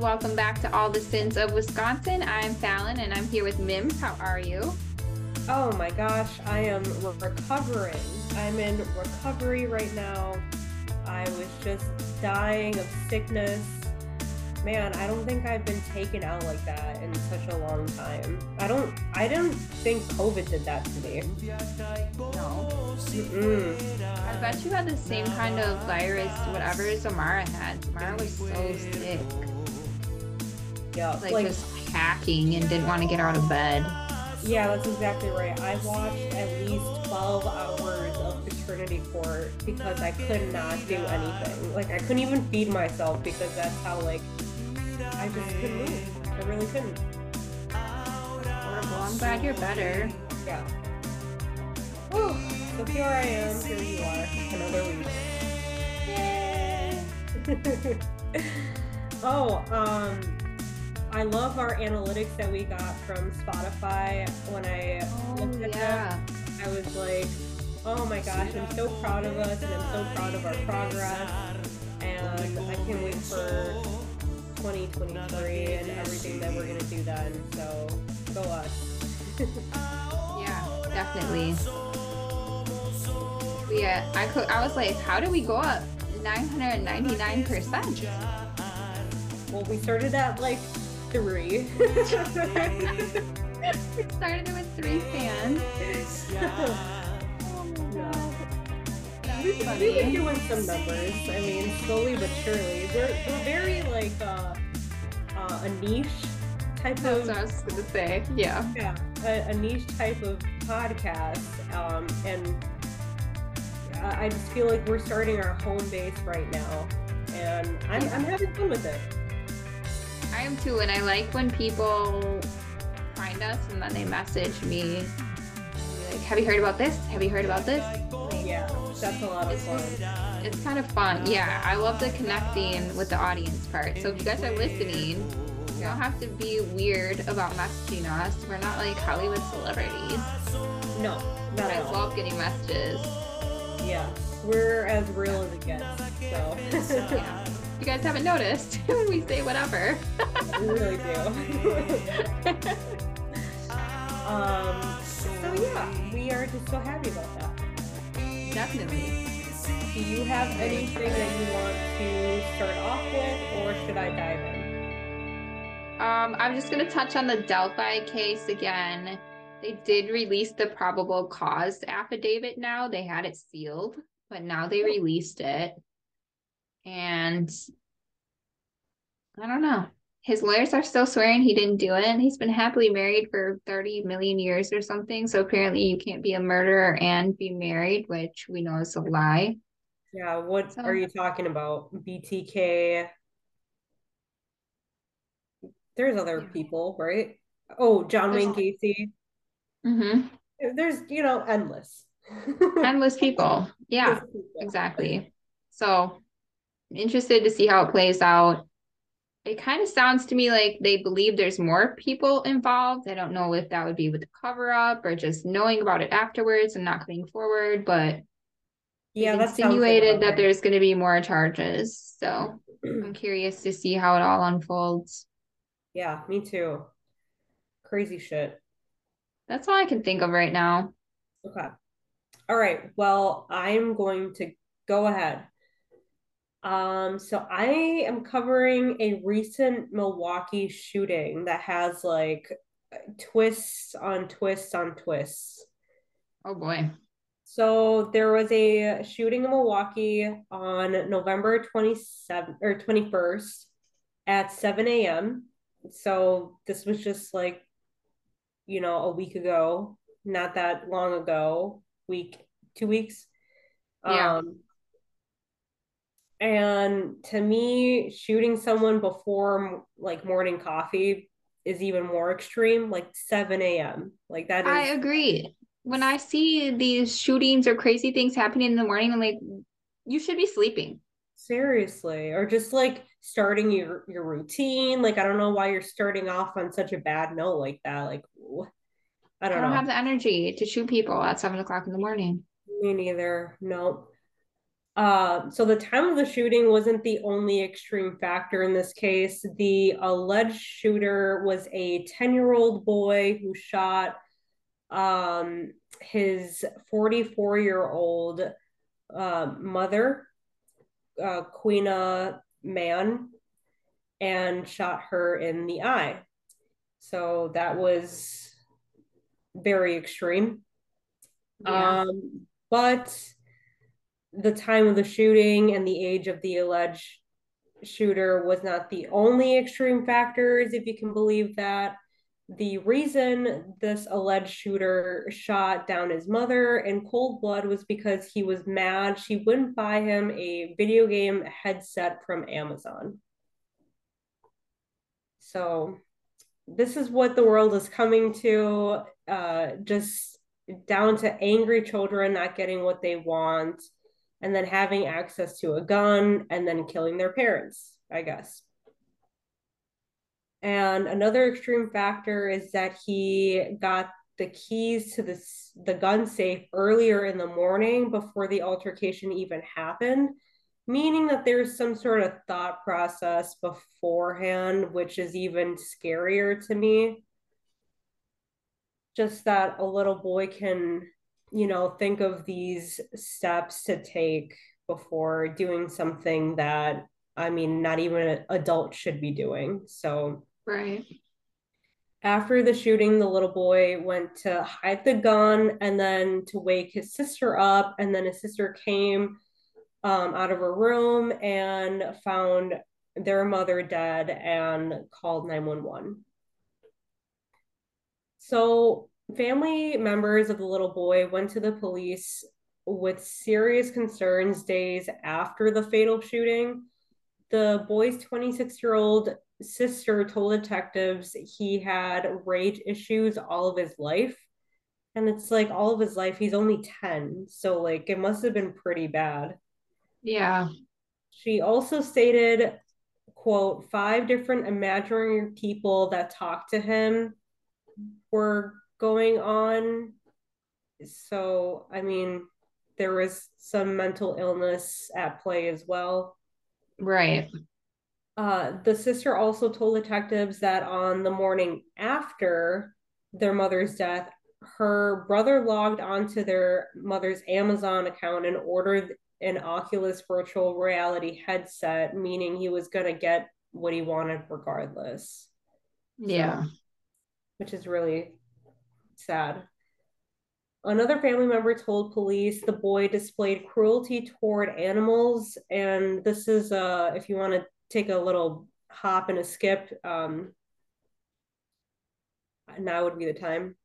Welcome back to All the Sins of Wisconsin. I'm Fallon and I'm here with Mims. How are you? Oh my gosh, I am recovering. I'm in recovery right now. I was just dying of sickness. Man, I don't think I've been taken out like that in such a long time. I don't I don't think COVID did that to me. No. Mm-mm. I bet you had the same kind of virus, whatever Zamara had. Zamara was so sick. Yeah, Like, like just hacking and didn't want to get out of bed. Yeah, that's exactly right. I watched at least 12 hours of paternity court because I could not do anything. Like, I couldn't even feed myself because that's how, like, I just couldn't move. I really couldn't. Horrible. I'm glad you're better. Yeah. Whew. So here I am, here you are, another week. oh, um, I love our analytics that we got from Spotify when I oh, looked at them. I was like, oh my gosh, I'm so proud of us and I'm so proud of our progress. And I can't wait for 2023 and everything that we're going to do then. So go us. Yeah, definitely. Yeah, I could. I was like, how do we go up 999 percent? well, we started at like three. We started it with three fans. Oh my We've been doing some numbers. I mean, slowly but surely. We're, we're very like uh, uh, a niche type That's of what I was gonna say. Yeah. yeah, a, a niche type of podcast, um, and I I just feel like we're starting our home base right now, and I'm, I'm having fun with it. I am too, and I like when people find us and then they message me. Like, have you heard about this? Have you heard about this? Yeah, that's a lot of fun. just, it's kind of fun. Yeah, I love the connecting with the audience part. So if you guys are listening, you don't have to be weird about messaging us. We're not like Hollywood celebrities. No, not all. love getting messages. Yeah, we're as real as it gets. So Yeah. You guys haven't noticed, we say whatever. we really do. um, so yeah, we are just so happy about that. Definitely. Do you have anything that you want to start off with, or should I dive in? Um, I'm just gonna touch on the Delphi case again. They did release the probable cause affidavit now. They had it sealed, but now they released it. And I don't know. His lawyers are still swearing he didn't do it. and He's been happily married for 30 million years or something. So apparently you can't be a murderer and be married, which we know is a lie. Yeah, what So- are you talking about? BTK. There's other people, right? Oh, John Wayne Gacy. hmm There's, you know, endless. Endless people. Yeah. People. Exactly. So interested to see how it plays out. It kind of sounds to me like they believe there's more people involved. I don't know if that would be with the cover up or just knowing about it afterwards and not coming forward, but Yeah, they've that insinuated that there's going to be more charges. So I'm curious to see how it all unfolds. Yeah, me too. Crazy shit. That's all I can think of right now. Okay. All right. Well, I'm going to go ahead. Um, so I am covering a recent Milwaukee shooting that has like twists on twists on twists. Oh boy. So there was a shooting in Milwaukee on November 27th or 21st at 7 a.m. So this was just like, you know, a week ago, not that long ago, week two weeks. Yeah. Um, and to me, shooting someone before like morning coffee is even more extreme, like 7 a.m. Like that is I agree. When I see these shootings or crazy things happening in the morning, I'm like, you should be sleeping. seriously, or just like starting your your routine. Like I don't know why you're starting off on such a bad note like that. Like I I don't don't know. have the energy to shoot people at seven o'clock in the morning. Me neither. No. Uh, so the time of the shooting wasn't the only extreme factor in this case. The alleged shooter was a 10-year-old boy who shot um, his 44-year-old uh, mother, uh, Queena Mann, and shot her in the eye. So that was very extreme. Yeah. Um, but the time of the shooting and the age of the alleged shooter was not the only extreme factors, if you can believe that. The reason this alleged shooter shot down his mother in cold blood was because he was mad she wouldn't buy him a video game headset from Amazon. So, this is what the world is coming to uh, just down to angry children not getting what they want and then having access to a gun and then killing their parents, I guess. And another extreme factor is that he got the keys to the, the gun safe earlier in the morning before the altercation even happened, meaning that there's some sort of thought process beforehand, which is even scarier to me. Just that a little boy can, you know, think of these steps to take before doing something that, I mean, not even an adult should be doing. So, Right. after the shooting, the little boy went to hide the gun and then to wake his sister up. And then his sister came um, out of her room and found their mother dead and called 911. So, family members of the little boy went to the police with serious concerns days after the fatal shooting. The boy's 26 year old sister told detectives he had rage issues all of his life. And it's like all of his life, he's only 10. So, like, it must have been pretty bad. Yeah. She also stated, quote, five different imaginary people that talked to him were going on. So, I mean, there was some mental illness at play as well. Right. Uh, the sister also told detectives that on the morning after their mother's death, her brother logged onto their mother's Amazon account and ordered an Oculus virtual reality headset, meaning he was going to get what he wanted regardless. Yeah. which is really sad. Another family member told police the boy displayed cruelty toward animals, and this is uh, if you want to take a little hop and a skip, um, now would be the time.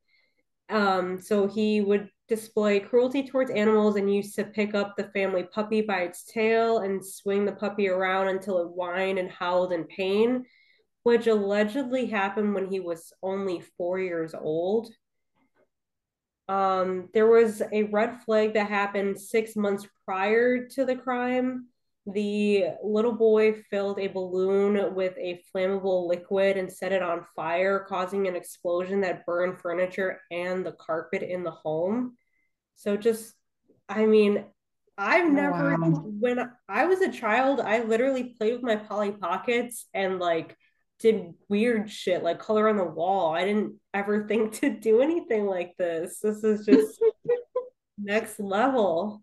Um, so he would display cruelty towards animals and used to pick up the family puppy by its tail and swing the puppy around until it whined and howled in pain, which allegedly happened when he was only four years old. Um, there was a red flag that happened six months prior to the crime. The little boy filled a balloon with a flammable liquid and set it on fire, causing an explosion that burned furniture and the carpet in the home. So, just, I mean, I've never, Wow. when I was a child, I literally played with my Polly Pockets and like did weird shit like color on the wall. I didn't ever think to do anything like this. This is just next level.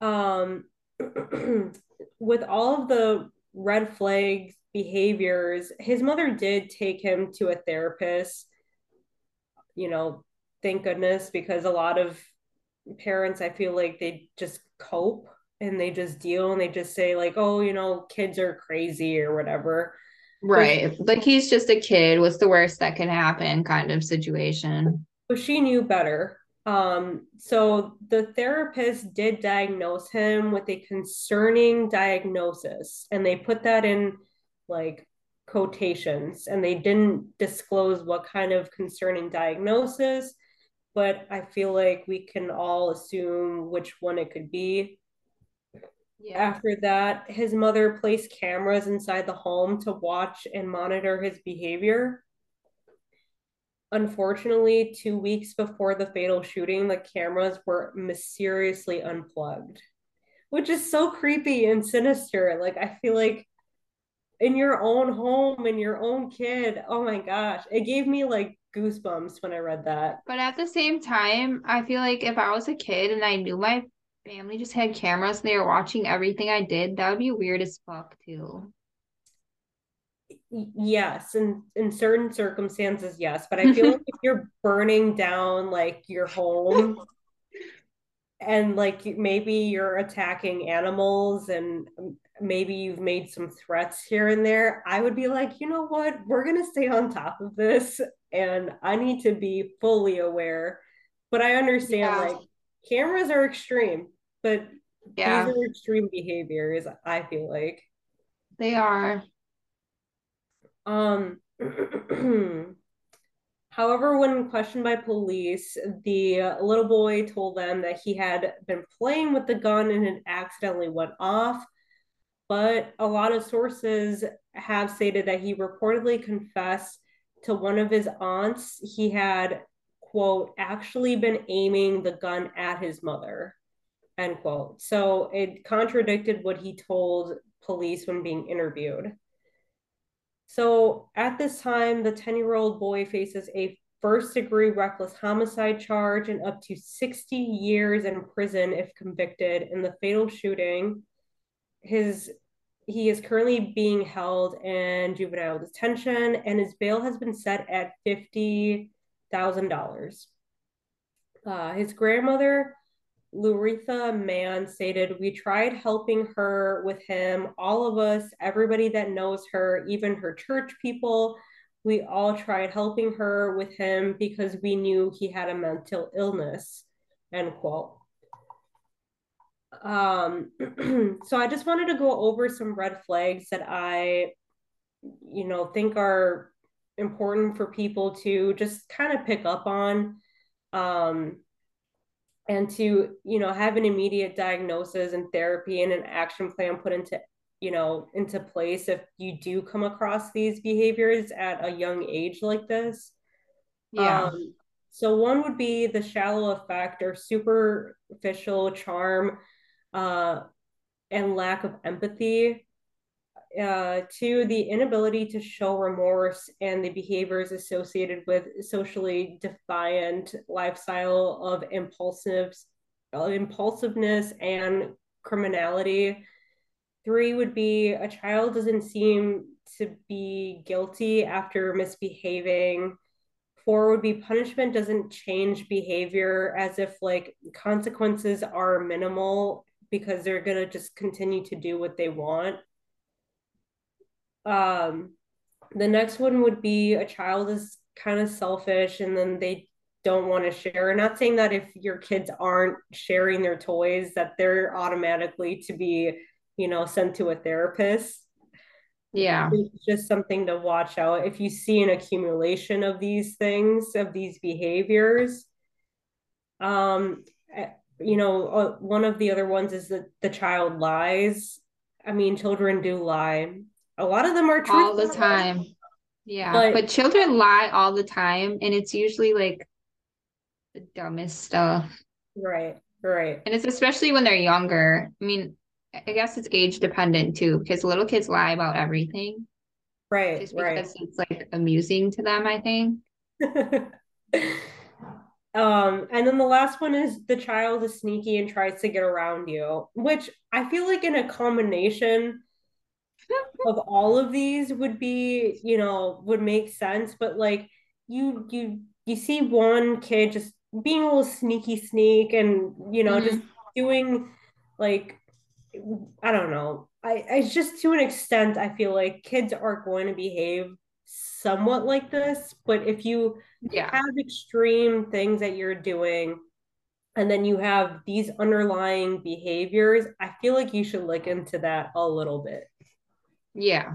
Um, with all of the red flag behaviors, his mother did take him to a therapist. You know, thank goodness, because a lot of parents, I feel like they just cope and they just deal and they just say, like, oh, you know, kids are crazy or whatever. Right. Like he's just a kid. What's the worst that can happen kind of situation? But she knew better. Um, so the therapist did diagnose him with a concerning diagnosis, and they put that in like quotations, and they didn't disclose what kind of concerning diagnosis, but I feel like we can all assume which one it could be. Yeah. After that, his mother placed cameras inside the home to watch and monitor his behavior. Unfortunately, two weeks before the fatal shooting, the cameras were mysteriously unplugged, which is so creepy and sinister. Like, I feel like in your own home, in your own kid, oh my gosh, it gave me like goosebumps when I read that. But at the same time, I feel like if I was a kid and I knew my family just had cameras and they were watching everything I did, that would be weird as fuck too. Yes in in certain circumstances yes but i feel like if you're burning down like your home and like maybe you're attacking animals and um, maybe you've made some threats here and there i would be like you know what? We're going to stay on top of this and i need to be fully aware. But i understand yeah. like cameras are extreme but yeah. these are extreme behaviors i feel like they are um, however, when questioned by police, the little boy told them that he had been playing with the gun and it accidentally went off. But a lot of sources have stated that he reportedly confessed to one of his aunts he had, quote, actually been aiming the gun at his mother, end quote. So it contradicted what he told police when being interviewed. So at this time, the 10 year old boy faces a first degree reckless homicide charge and up to 60 years in prison if convicted in the fatal shooting. His he is currently being held in juvenile detention and his bail has been set at $50,000. Uh, his grandmother Luretha Mann stated, We tried helping her with him, all of us, everybody that knows her, even her church people. We all tried helping her with him because we knew he had a mental illness. End quote. Um, so I just wanted to go over some red flags that I, you know, think are important for people to just kind of pick up on. Um, and to you know have an immediate diagnosis and therapy and an action plan put into you know into place if you do come across these behaviors at a young age like this. Yeah. Um, so one would be the shallow effect or superficial charm uh, and lack of empathy uh, to the inability to show remorse and the behaviors associated with socially defiant lifestyle of impulsive impulsiveness and criminality. Three would be a child doesn't seem to be guilty after misbehaving. Four would be punishment doesn't change behavior as if like consequences are minimal because they're going to just continue to do what they want. Um, the next one would be a child is kind of selfish and then they don't want to share. not saying that if your kids aren't sharing their toys that they're automatically to be, you know, sent to a therapist. Yeah. It's just something to watch out. If you see an accumulation of these things, of these behaviors, um, eh, you know, uh, one of the other ones is that the child lies. I mean, children do lie a lot of them are true all the time. Yeah, but, but children lie all the time, and it's usually like the dumbest stuff. Right, right. And it's especially when they're younger. I mean, I guess it's age dependent too, because little kids lie about everything. Right, just because right. it's like amusing to them, I think. um, and then the last one is the child is sneaky and tries to get around you, which I feel like in a combination of all of these would be, you know, would make sense. But like you you you see one kid just being a little sneaky sneak and you know, mm-hmm. just doing like I don't know. I, I just to an extent I feel like kids are going to behave somewhat like this, but if you yeah. have extreme things that you're doing and then you have these underlying behaviors, I feel like you should look into that a little bit. Yeah.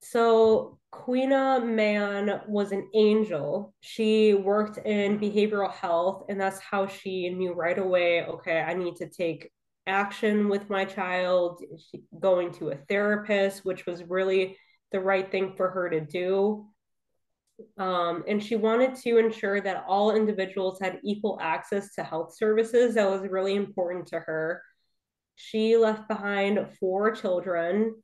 So Queena Mann was an angel. She worked in behavioral health, and that's how she knew right away okay, I need to take action with my child, going to a therapist, which was really the right thing for her to do. Um, and she wanted to ensure that all individuals had equal access to health services. That was really important to her. She left behind four children.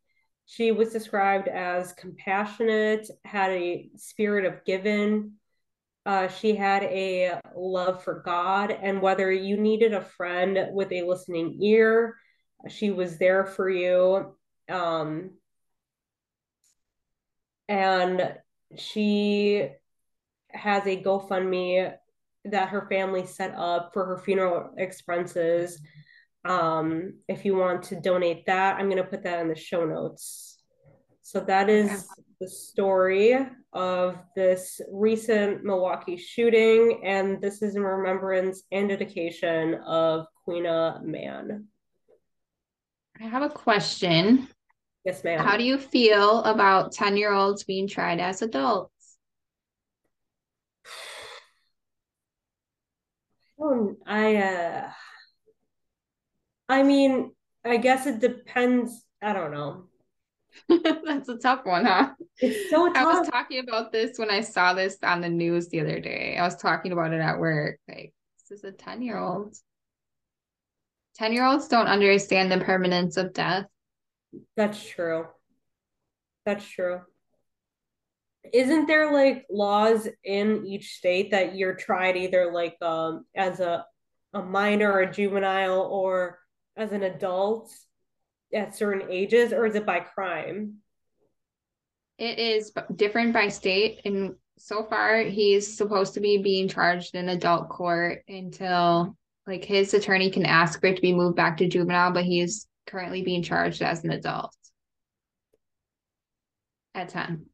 She was described as compassionate, had a spirit of giving. Uh, she had a love for God, and whether you needed a friend with a listening ear, she was there for you. Um, and she has a GoFundMe that her family set up for her funeral expenses. Um, if you want to donate that, I'm going to put that in the show notes. So that is the story of this recent Milwaukee shooting, and this is in remembrance and dedication of Queena Mann. I have a question. Yes, ma'am. How do you feel about 10 year olds being tried as adults? Oh, I uh I mean, I guess it depends. I don't know. That's a tough one, huh? It's so tough. I was talking about this when I saw this on the news the other day. I was talking about it at work. Like, this is a 10 year old. 10 year olds don't understand the permanence of death. That's true. That's true. Isn't there like laws in each state that you're tried either like um as a a minor or a juvenile or as an adult at certain ages or is it by crime? It is different by state and so far he's supposed to be being charged in adult court until like his attorney can ask for it to be moved back to juvenile but he's currently being charged as an adult at 10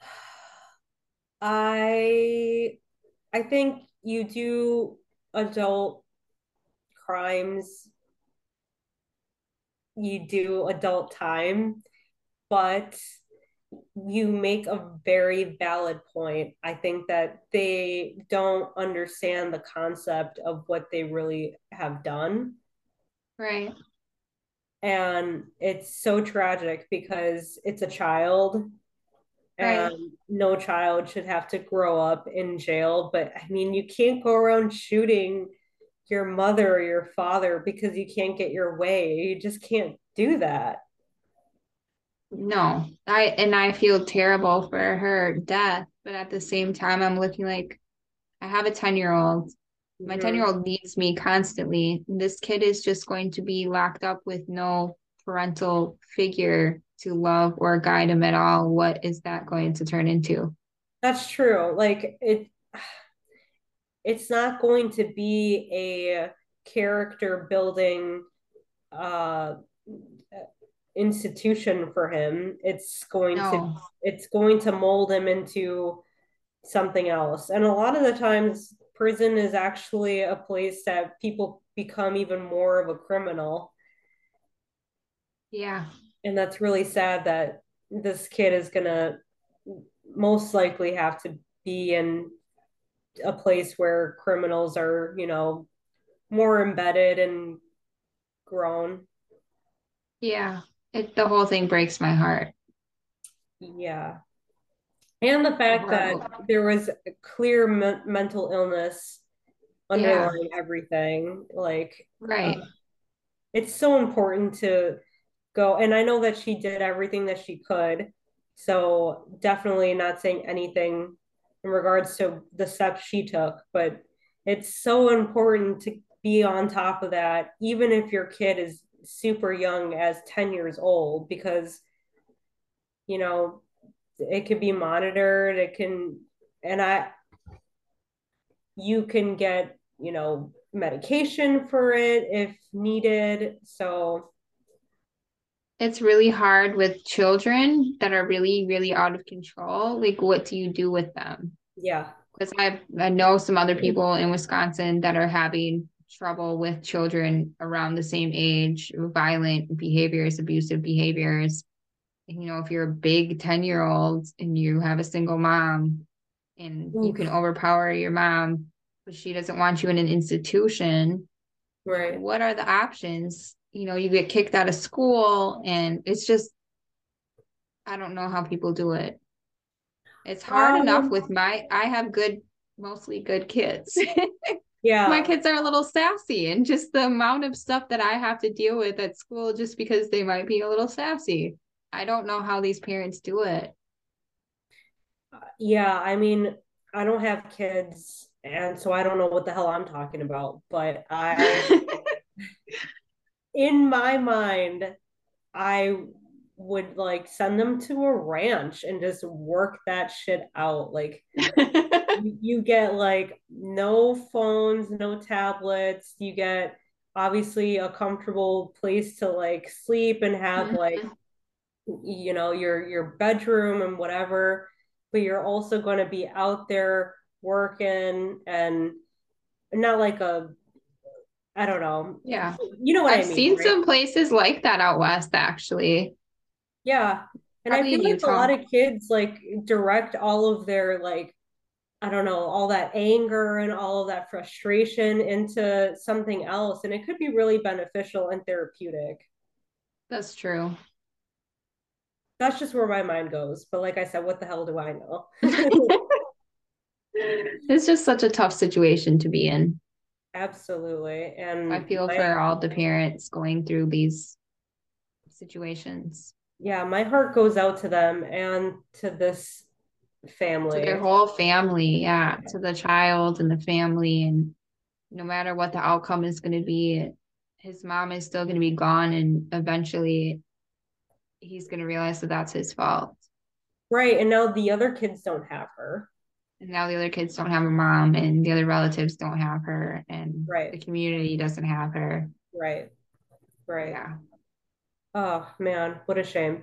i i think you do adult crimes you do adult time but you make a very valid point. I think that they don't understand the concept of what they really have done. Right. And it's so tragic because it's a child and right. no child should have to grow up in jail. But i mean you can't go around shooting your mother or your father because you can't get your way you just can't do that no i and i feel terrible for her death but at the same time i'm looking like i have a 10 year old my mm-hmm. 10 year old needs me constantly. This kid is just going to be locked up with no parental figure to love or guide him at all. What is that going to turn into? That's true. Like it it's not going to be a character building uh institution for him. It's going no. to it's going to mold him into something else. And a lot of the times prison is actually a place that people become even more of a criminal. Yeah. And that's really sad that this kid is going to most likely have to be in a place where criminals are, you know, more embedded and grown. Yeah. It the whole thing breaks my heart. Yeah and the fact that there was a clear me- mental illness underlying yeah. everything like right uh, it's so important to go and i know that she did everything that she could so definitely not saying anything in regards to the steps she took but it's so important to be on top of that even if your kid is super young as 10 years old because you know it can be monitored it can and i you can get you know medication for it if needed so it's really hard with children that are really really out of control like what do you do with them yeah because I I know some other mm-hmm. people in Wisconsin that are having trouble with children around the same age, violent behaviors, abusive behaviors. You know, if you're a big 10 year old and you have a single mom and you mm. can overpower your mom, but she doesn't want you in an institution. Right. What are the options? You know, you get kicked out of school and it's just, I don't know how people do it. It's hard um, enough with my, I have good, mostly good kids. yeah my kids are a little sassy and just the amount of stuff that i have to deal with at school just because they might be a little sassy i don't know how these parents do it yeah i mean i don't have kids and so i don't know what the hell i'm talking about but i in my mind i would like send them to a ranch and just work that shit out like you get like no phones, no tablets. You get obviously a comfortable place to like sleep and have mm-hmm. like you know your your bedroom and whatever but you're also going to be out there working and not like a I don't know. Yeah. You know what I've I mean, seen right? some places like that out west actually. Yeah. And Probably I feel like a lot of kids like direct all of their like I don't know, all that anger and all of that frustration into something else. And it could be really beneficial and therapeutic. That's true. That's just where my mind goes. But like I said, what the hell do I know? it's just such a tough situation to be in. Absolutely. And I feel my, for all the parents going through these situations. Yeah, my heart goes out to them and to this family to their whole family yeah to the child and the family and no matter what the outcome is going to be his mom is still going to be gone and eventually he's going to realize that that's his fault right and now the other kids don't have her and now the other kids don't have a mom and the other relatives don't have her and right. the community doesn't have her. Right. Right. Yeah. Oh man what a shame.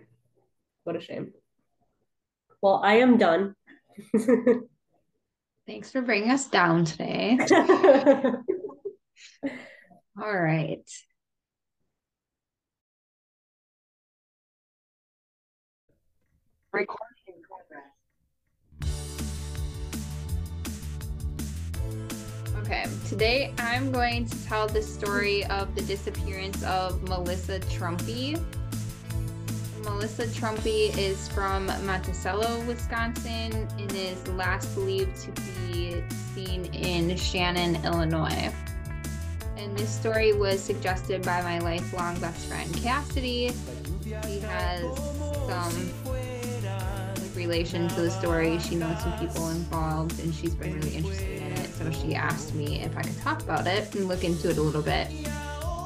What a shame. Well, I am done. Thanks for bringing us down today. All right. Recording Okay, today I'm going to tell the story of the disappearance of Melissa Trumpy. Melissa Trumpy is from Monticello, Wisconsin, and is last believed to be seen in Shannon, Illinois. And this story was suggested by my lifelong best friend Cassidy. She has some relation to the story. She knows some people involved and she's been really interested in it. So she asked me if I could talk about it and look into it a little bit.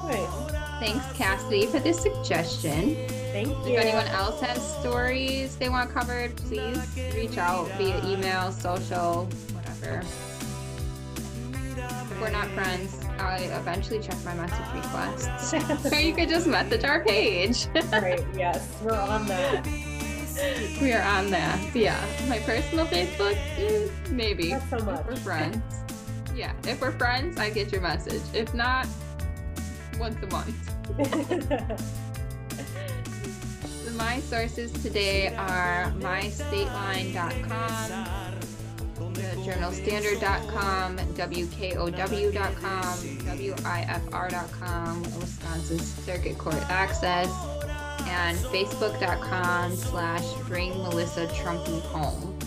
Right. Thanks, Cassidy, for this suggestion. Thank you. If anyone else has stories they want covered, please reach out via email, social, whatever. If we're not friends, I eventually check my message requests. or you could just message our page. right, yes, we're on that. We are on that. Yeah. My personal Facebook, mm, maybe. Not so much. If we're friends. Yeah. If we're friends, I get your message. If not, once a month my sources today are mystateline.com, journalstandard.com, wkow.com, wifr.com, Wisconsin Circuit Court Access, and facebook.com slash bring Melissa Trumpy home.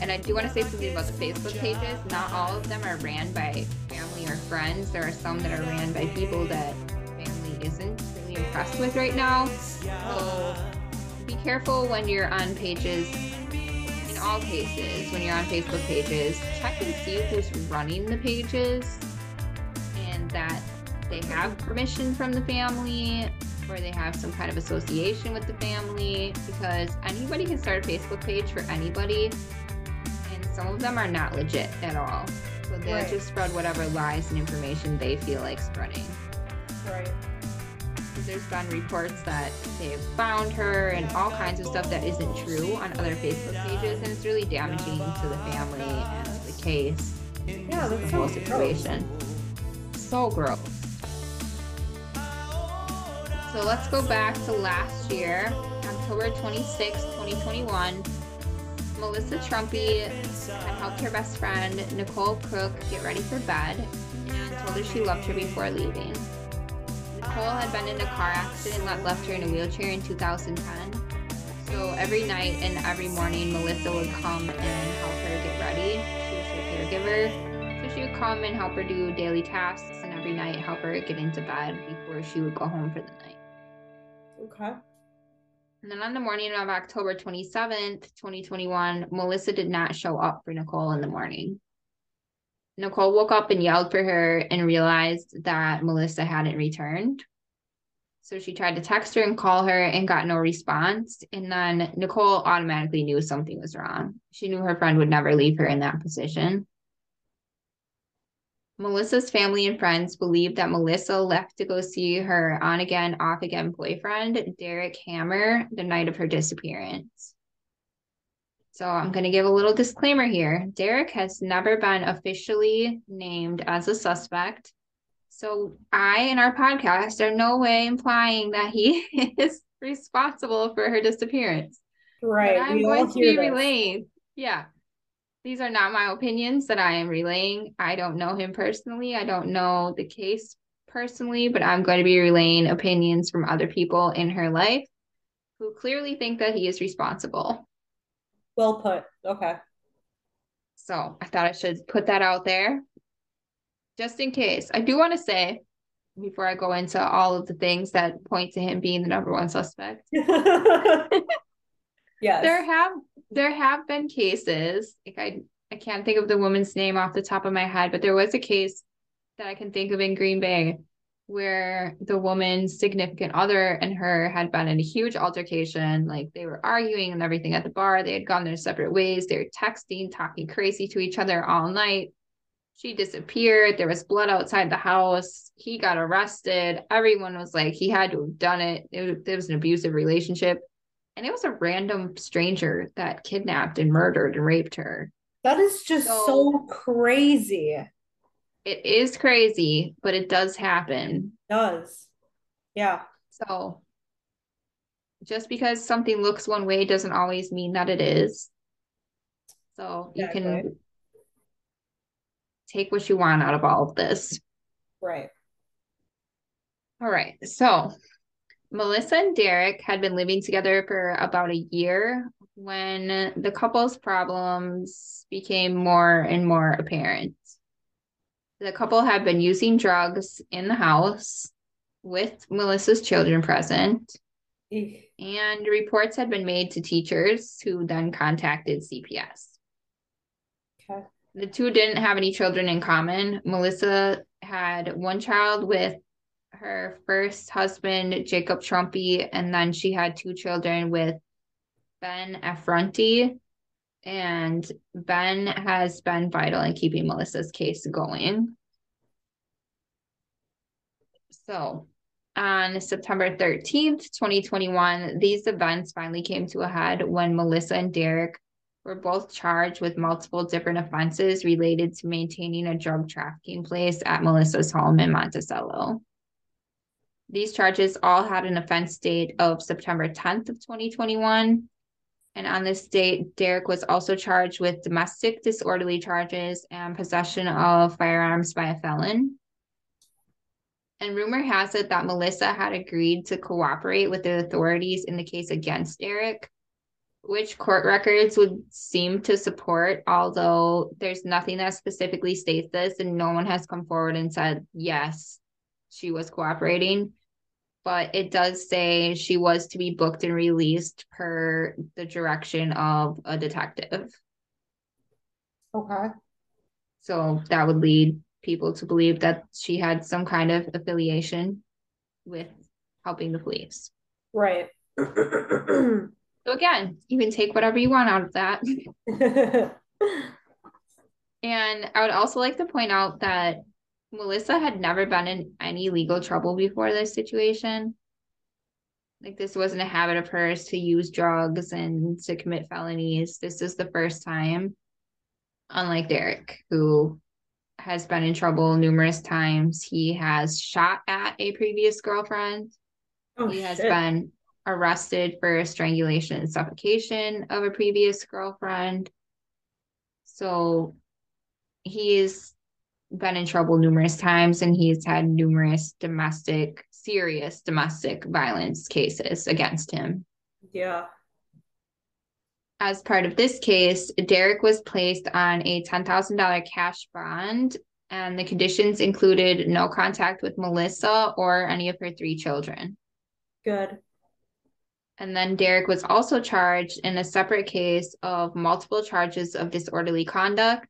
And I do want to say something about the Facebook pages. Not all of them are ran by family or friends. There are some that are ran by people that family isn't really impressed with right now. So be careful when you're on pages, in all cases, when you're on Facebook pages, check and see who's running the pages and that they have permission from the family or they have some kind of association with the family because anybody can start a Facebook page for anybody and some of them are not legit at all. So they'll right. just spread whatever lies and information they feel like spreading. Right there's been reports that they've found her and all kinds of stuff that isn't true on other Facebook pages, and it's really damaging to the family and the case. Yeah, that's The whole gross. situation. So gross. So let's go back to last year, October 26, 2021. Melissa Trumpy had helped her best friend, Nicole Crook, get ready for bed and told her she loved her before leaving. Nicole had been in a car accident that left her in a wheelchair in 2010. So every night and every morning, Melissa would come and help her get ready. She was her caregiver. So she would come and help her do daily tasks and every night help her get into bed before she would go home for the night. Okay. And then on the morning of October 27th, 2021, Melissa did not show up for Nicole in the morning. Nicole woke up and yelled for her and realized that Melissa hadn't returned. So she tried to text her and call her and got no response. And then Nicole automatically knew something was wrong. She knew her friend would never leave her in that position. Melissa's family and friends believe that Melissa left to go see her on again, off again boyfriend, Derek Hammer, the night of her disappearance. So I'm going to give a little disclaimer here. Derek has never been officially named as a suspect. So I in our podcast are no way implying that he is responsible for her disappearance. Right. But I'm we all going to relaying. Yeah. These are not my opinions that I am relaying. I don't know him personally. I don't know the case personally, but I'm going to be relaying opinions from other people in her life who clearly think that he is responsible. Well put. Okay. So I thought I should put that out there just in case. I do want to say before I go into all of the things that point to him being the number one suspect. yes. there have there have been cases like i i can't think of the woman's name off the top of my head but there was a case that i can think of in green bay where the woman's significant other and her had been in a huge altercation like they were arguing and everything at the bar. They had gone their separate ways. They were texting talking crazy to each other all night. She disappeared. There was blood outside the house. He got arrested. Everyone was like he had to have done it. It it was an abusive relationship and it was a random stranger that kidnapped and murdered and raped her. That is just So- so crazy. It is crazy, but it does happen. does. Yeah. So just because something looks one way doesn't always mean that it is. So you can take what you want out of all of this. Right. All right. So Melissa and Derek had been living together for about a year when the couple's problems became more and more apparent. The couple had been using drugs in the house with Melissa's children present, and reports had been made to teachers who then contacted CPS. Okay. The two didn't have any children in common. Melissa had one child with her first husband, Jacob Trumpy, and then she had two children with Ben Affronti. And Ben has been vital in keeping Melissa's case going. So on September 13th, 2021, these events finally came to a head when Melissa and Derek were both charged with multiple different offenses related to maintaining a drug trafficking place at Melissa's home in Monticello. These charges all had an offense date of September 10th of 2021. And on this date, Derek was also charged with domestic disorderly charges and possession of firearms by a felon. And rumor has it that Melissa had agreed to cooperate with the authorities in the case against Derek, which court records would seem to support, although there's nothing that specifically states this, and no one has come forward and said, yes, she was cooperating. But it does say she was to be booked and released per the direction of a detective. Okay. So that would lead people to believe that she had some kind of affiliation with helping the police. Right. So again, you can take whatever you want out of that. And I would also like to point out that Melissa had never been in any legal trouble before this situation. Like this wasn't a habit of hers to use drugs and to commit felonies. This is the first time. unlike Derek, who has been in trouble numerous times. He has shot at a previous girlfriend. Oh, he has been arrested for strangulation and suffocation of a previous girlfriend. So he's been in trouble numerous times and he's had numerous domestic, serious domestic violence cases against him. Yeah. As part of this case, Derek was placed on a $10,000 cash bond, and the conditions included no contact with Melissa or any of her three children. Good. And then Derek was also charged in a separate case of multiple charges of disorderly conduct.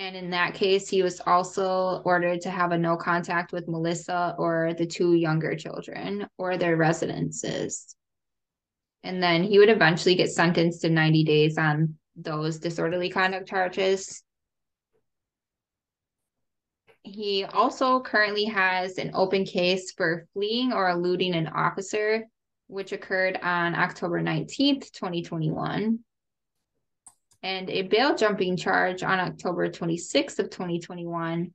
And in that case, he was also ordered to have a no contact with Melissa or the two younger children or their residences. And then he would eventually get sentenced to 90 days on those disorderly conduct charges. He also currently has an open case for fleeing or eluding an officer which occurred on October 19th, 2021, and a bail jumping charge on October 26th of 2021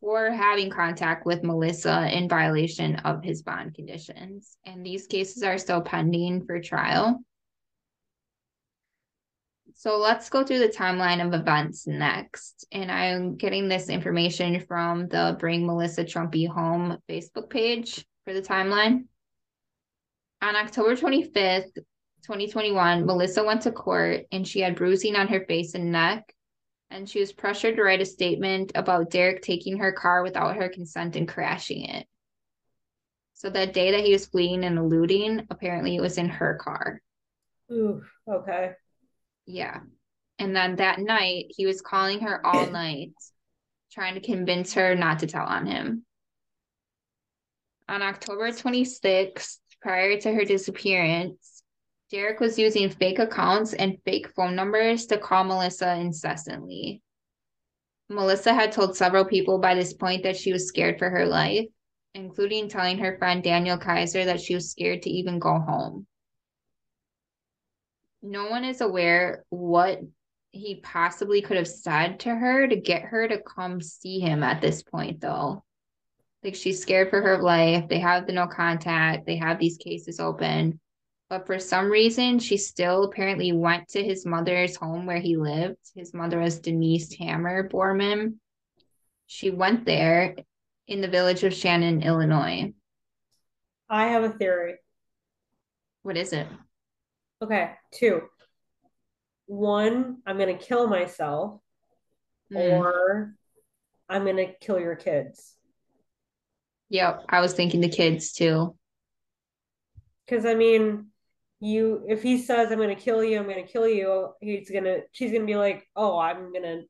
for having contact with Melissa in violation of his bond conditions. And these cases are still pending for trial. So let's go through the timeline of events next. And I'm getting this information from the Bring Melissa Trumpy Home Facebook page for the timeline. On October 25th, 2021, Melissa went to court and she had bruising on her face and neck. And she was pressured to write a statement about Derek taking her car without her consent and crashing it. So that day that he was fleeing and eluding, apparently it was in her car. Ooh, okay. Yeah. And then that night, he was calling her all night, trying to convince her not to tell on him. On October 26th, prior to her disappearance, Derek was using fake accounts and fake phone numbers to call Melissa incessantly. Melissa had told several people by this point that she was scared for her life, including telling her friend Daniel Kaiser that she was scared to even go home. No one is aware what he possibly could have said to her to get her to come see him at this point, though. Like she's scared for her life. They have the no contact. They have these cases open. But for some reason, she still apparently went to his mother's home where he lived. His mother was Denise Hammer Borman. She went there in the village of Shannon, Illinois. I have a theory. What is it? Okay, two. One, I'm going to kill myself, mm. or I'm going to kill your kids. Yep, I was thinking the kids too. Because I mean, you if he says I'm gonna kill you, I'm gonna kill you, he's gonna she's gonna be like, oh, I'm gonna,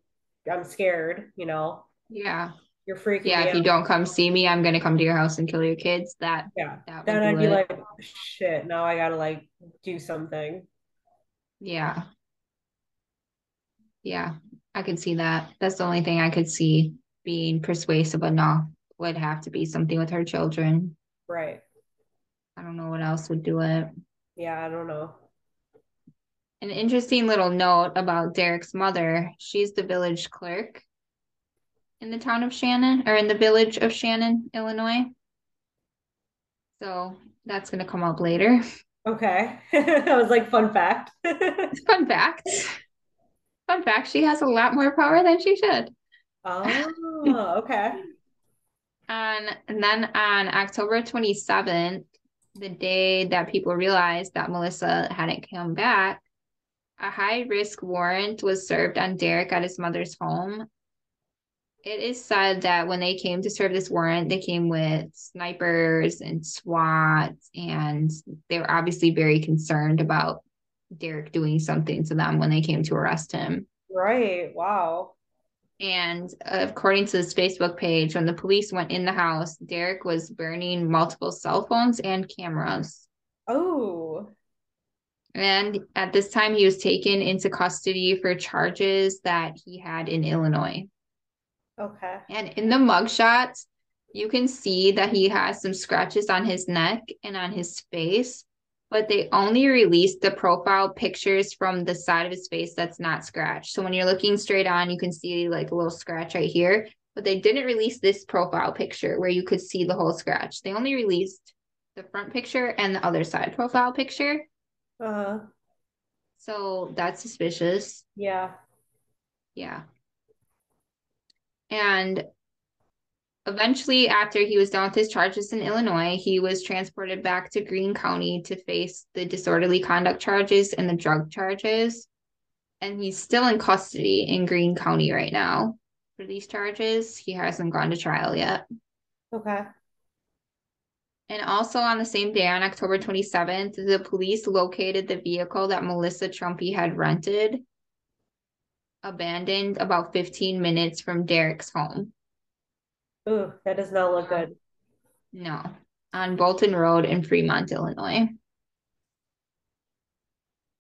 I'm scared, you know. Yeah. You're freaking. Yeah, if out. you don't come see me, I'm gonna come to your house and kill your kids. That yeah. That then I'd be like, shit. Now I gotta like do something. Yeah. Yeah, I could see that. That's the only thing I could see being persuasive enough would have to be something with her children. Right. I don't know what else would do it. Yeah, I don't know. An interesting little note about Derek's mother she's the village clerk in the town of Shannon or in the village of Shannon, Illinois. So that's going to come up later. Okay. that was like fun fact. fun fact. Fun fact, she has a lot more power than she should. Oh, okay. And, and then on October 27th, the day that people realized that Melissa hadn't come back, a high risk warrant was served on Derek at his mother's home. It is said that when they came to serve this warrant, they came with snipers and SWAT, and they were obviously very concerned about Derek doing something to them when they came to arrest him. Right. Wow. And according to this Facebook page, when the police went in the house, Derek was burning multiple cell phones and cameras. Oh. And at this time, he was taken into custody for charges that he had in Illinois. Okay. And in the mugshots, you can see that he has some scratches on his neck and on his face, but they only released the profile pictures from the side of his face that's not scratched. So when you're looking straight on, you can see like a little scratch right here, but they didn't release this profile picture where you could see the whole scratch. They only released the front picture and the other side profile picture. Uh, So that's suspicious. yeah. Yeah. And eventually, after he was done with his charges in Illinois, he was transported back to Green County to face the disorderly conduct charges and the drug charges. And he's still in custody in Green County right now for these charges. He hasn't gone to trial yet. Okay. And also on the same day, on October 27th, the police located the vehicle that Melissa Trumpy had rented, abandoned about 15 minutes from Derek's home. Ooh, that does not look good. No, on Bolton Road in Fremont, Illinois.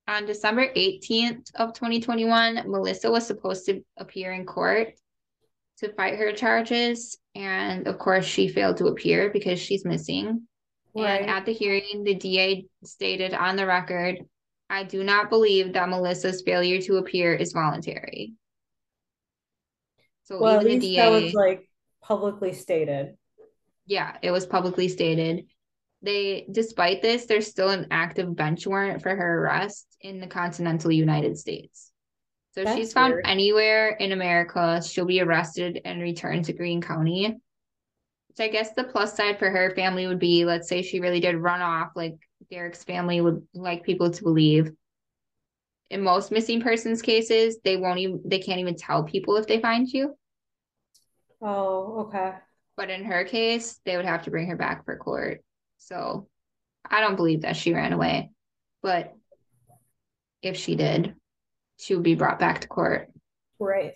On December 18th of 2021, Melissa was supposed to appear in court to fight her charges. And of course, she failed to appear because she's missing. Right. And at the hearing, the DA stated on the record, I do not believe that Melissa's failure to appear is voluntary. So well, even the DA, was like publicly stated. yeah, it was publicly stated. They, despite this, there's still an active bench warrant for her arrest in the continental United States. So That's she's found weird. anywhere in America, she'll be arrested and returned to Green County. Which I guess the plus side for her family would be, let's say she really did run off, like Derek's family would like people to believe. In most missing persons cases, they won't even they can't even tell people if they find you. Oh, okay. But in her case, they would have to bring her back for court. So I don't believe that she ran away. But if she did, she would be brought back to court. Right.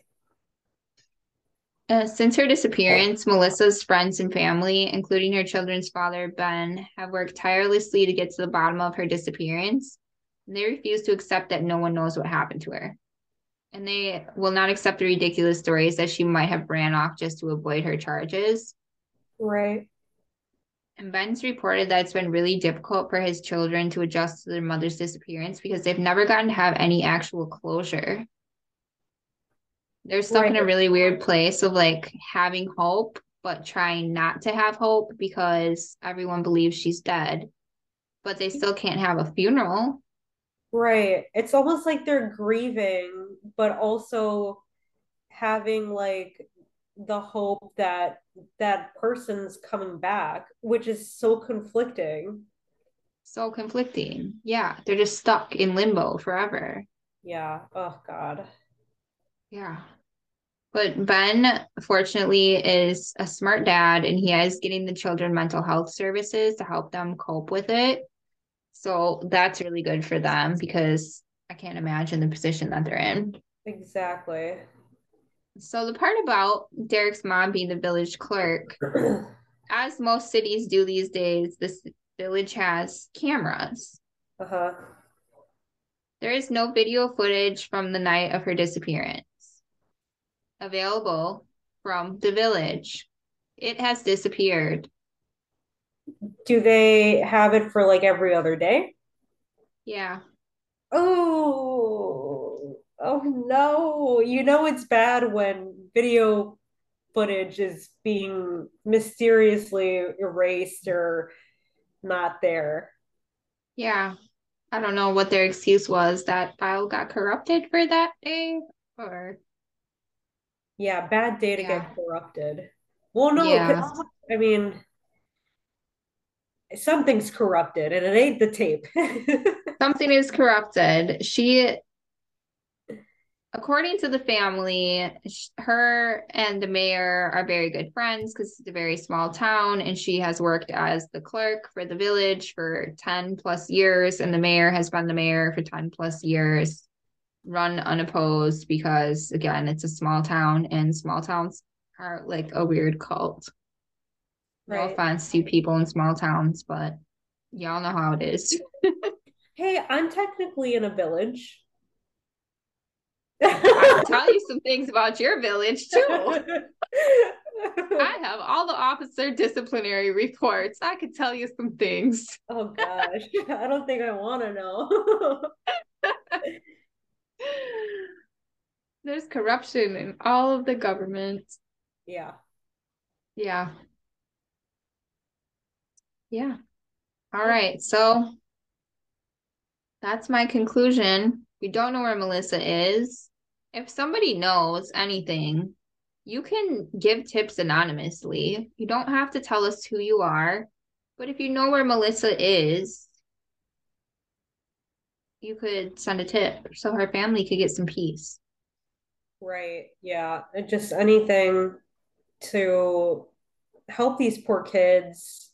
Uh, since her disappearance, Melissa's friends and family, including her children's father, Ben, have worked tirelessly to get to the bottom of her disappearance. And they refuse to accept that no one knows what happened to her. And they will not accept the ridiculous stories that she might have ran off just to avoid her charges. Right. And Ben's reported that it's been really difficult for his children to adjust to their mother's disappearance because they've never gotten to have any actual closure. They're stuck in a really weird place of like having hope, but trying not to have hope because everyone believes she's dead, but they still can't have a funeral. Right. It's almost like they're grieving, but also having like the hope that that person's coming back, which is so conflicting. So conflicting. Yeah, they're just stuck in limbo forever. Yeah. Oh God. Yeah. But Ben, fortunately, is a smart dad and he is getting the children mental health services to help them cope with it. So that's really good for them because I can't imagine the position that they're in. Exactly. So the part about Derek's mom being the village clerk, as most cities do these days, this village has cameras. Uh-huh. There is no video footage from the night of her disappearance available from the village. It has disappeared. Do they have it for like every other day? Yeah. Oh, oh no. You know it's bad when video footage is being mysteriously erased or not there. Yeah. I don't know what their excuse was that file got corrupted for that day or Yeah, bad data Yeah. get corrupted. Well, no, Yeah. I mean, something's corrupted and it ain't the tape. something is corrupted. She, according to the family, her and the mayor are very good friends because it's a very small town, and she has worked as the clerk for the village for 10 plus years, and the mayor has been the mayor for 10 plus years, run unopposed because, again, it's a small town, and small towns are like a weird cult. No Right. offense to people in small towns, but y'all know how it is. Hey, I'm technically in a village. I can tell you some things about your village too. I have all the officer disciplinary reports. I could tell you some things. Oh gosh, I don't think I want to know. There's corruption in all of the government. Yeah. Yeah. Yeah. All right. So that's my conclusion. We don't know where Melissa is. If somebody knows anything, you can give tips anonymously. You don't have to tell us who you are. But if you know where Melissa is, you could send a tip so her family could get some peace. Right. Yeah. Just anything to help these poor kids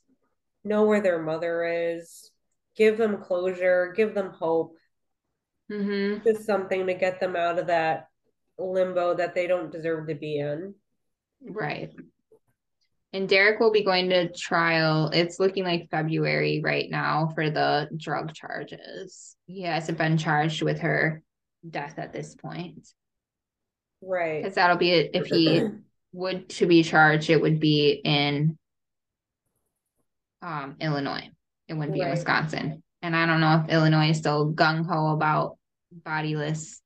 know where their mother is, give them closure, give them hope. Mm-hmm. Just something to get them out of that limbo that they don't deserve to be in. Right. And Derek will be going to trial. It's looking like February right now for the drug charges. He hasn't been charged with her death at this point. Right. Because that'll be it. If he would to be charged, it would be in um, Illinois. It wouldn't be right. in Wisconsin. And I don't know if Illinois is still gung ho about bodiless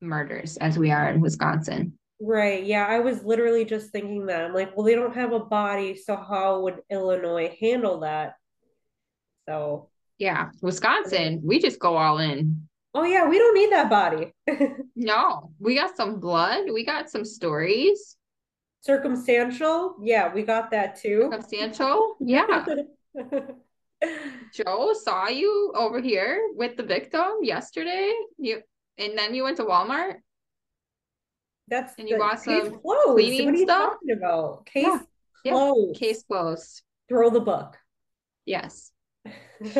murders as we are in Wisconsin. Right. Yeah. I was literally just thinking that. I'm like, well, they don't have a body. So how would Illinois handle that? So, yeah. Wisconsin, we just go all in. Oh, yeah. We don't need that body. no, we got some blood. We got some stories. Circumstantial. Yeah. We got that too. Circumstantial. Yeah. Joe saw you over here with the victim yesterday. You and then you went to Walmart. That's and you bought some closed. What are you stuff? talking about? Case yeah. closed. Yeah. Case closed. Throw the book. Yes.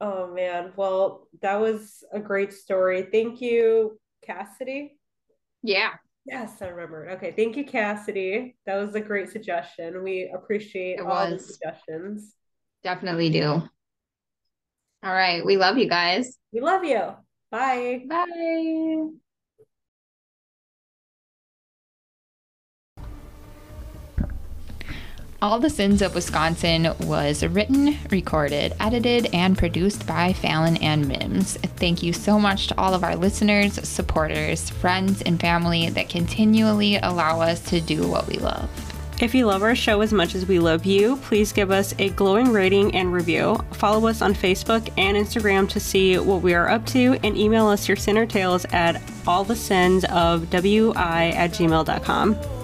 oh man. Well, that was a great story. Thank you, Cassidy. Yeah. Yes, I remember. Okay, thank you, Cassidy. That was a great suggestion. We appreciate it all was. the suggestions. Definitely do. All right. We love you guys. We love you. Bye. Bye. All the Sins of Wisconsin was written, recorded, edited, and produced by Fallon and Mims. Thank you so much to all of our listeners, supporters, friends, and family that continually allow us to do what we love. If you love our show as much as we love you, please give us a glowing rating and review. Follow us on Facebook and Instagram to see what we are up to, and email us your sin or tales at all the sins of wi at gmail.com.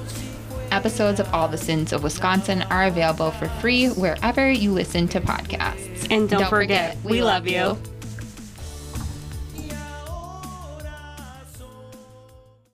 Episodes of All the Sins of Wisconsin are available for free wherever you listen to podcasts. And don't, don't forget, forget, we love you. you.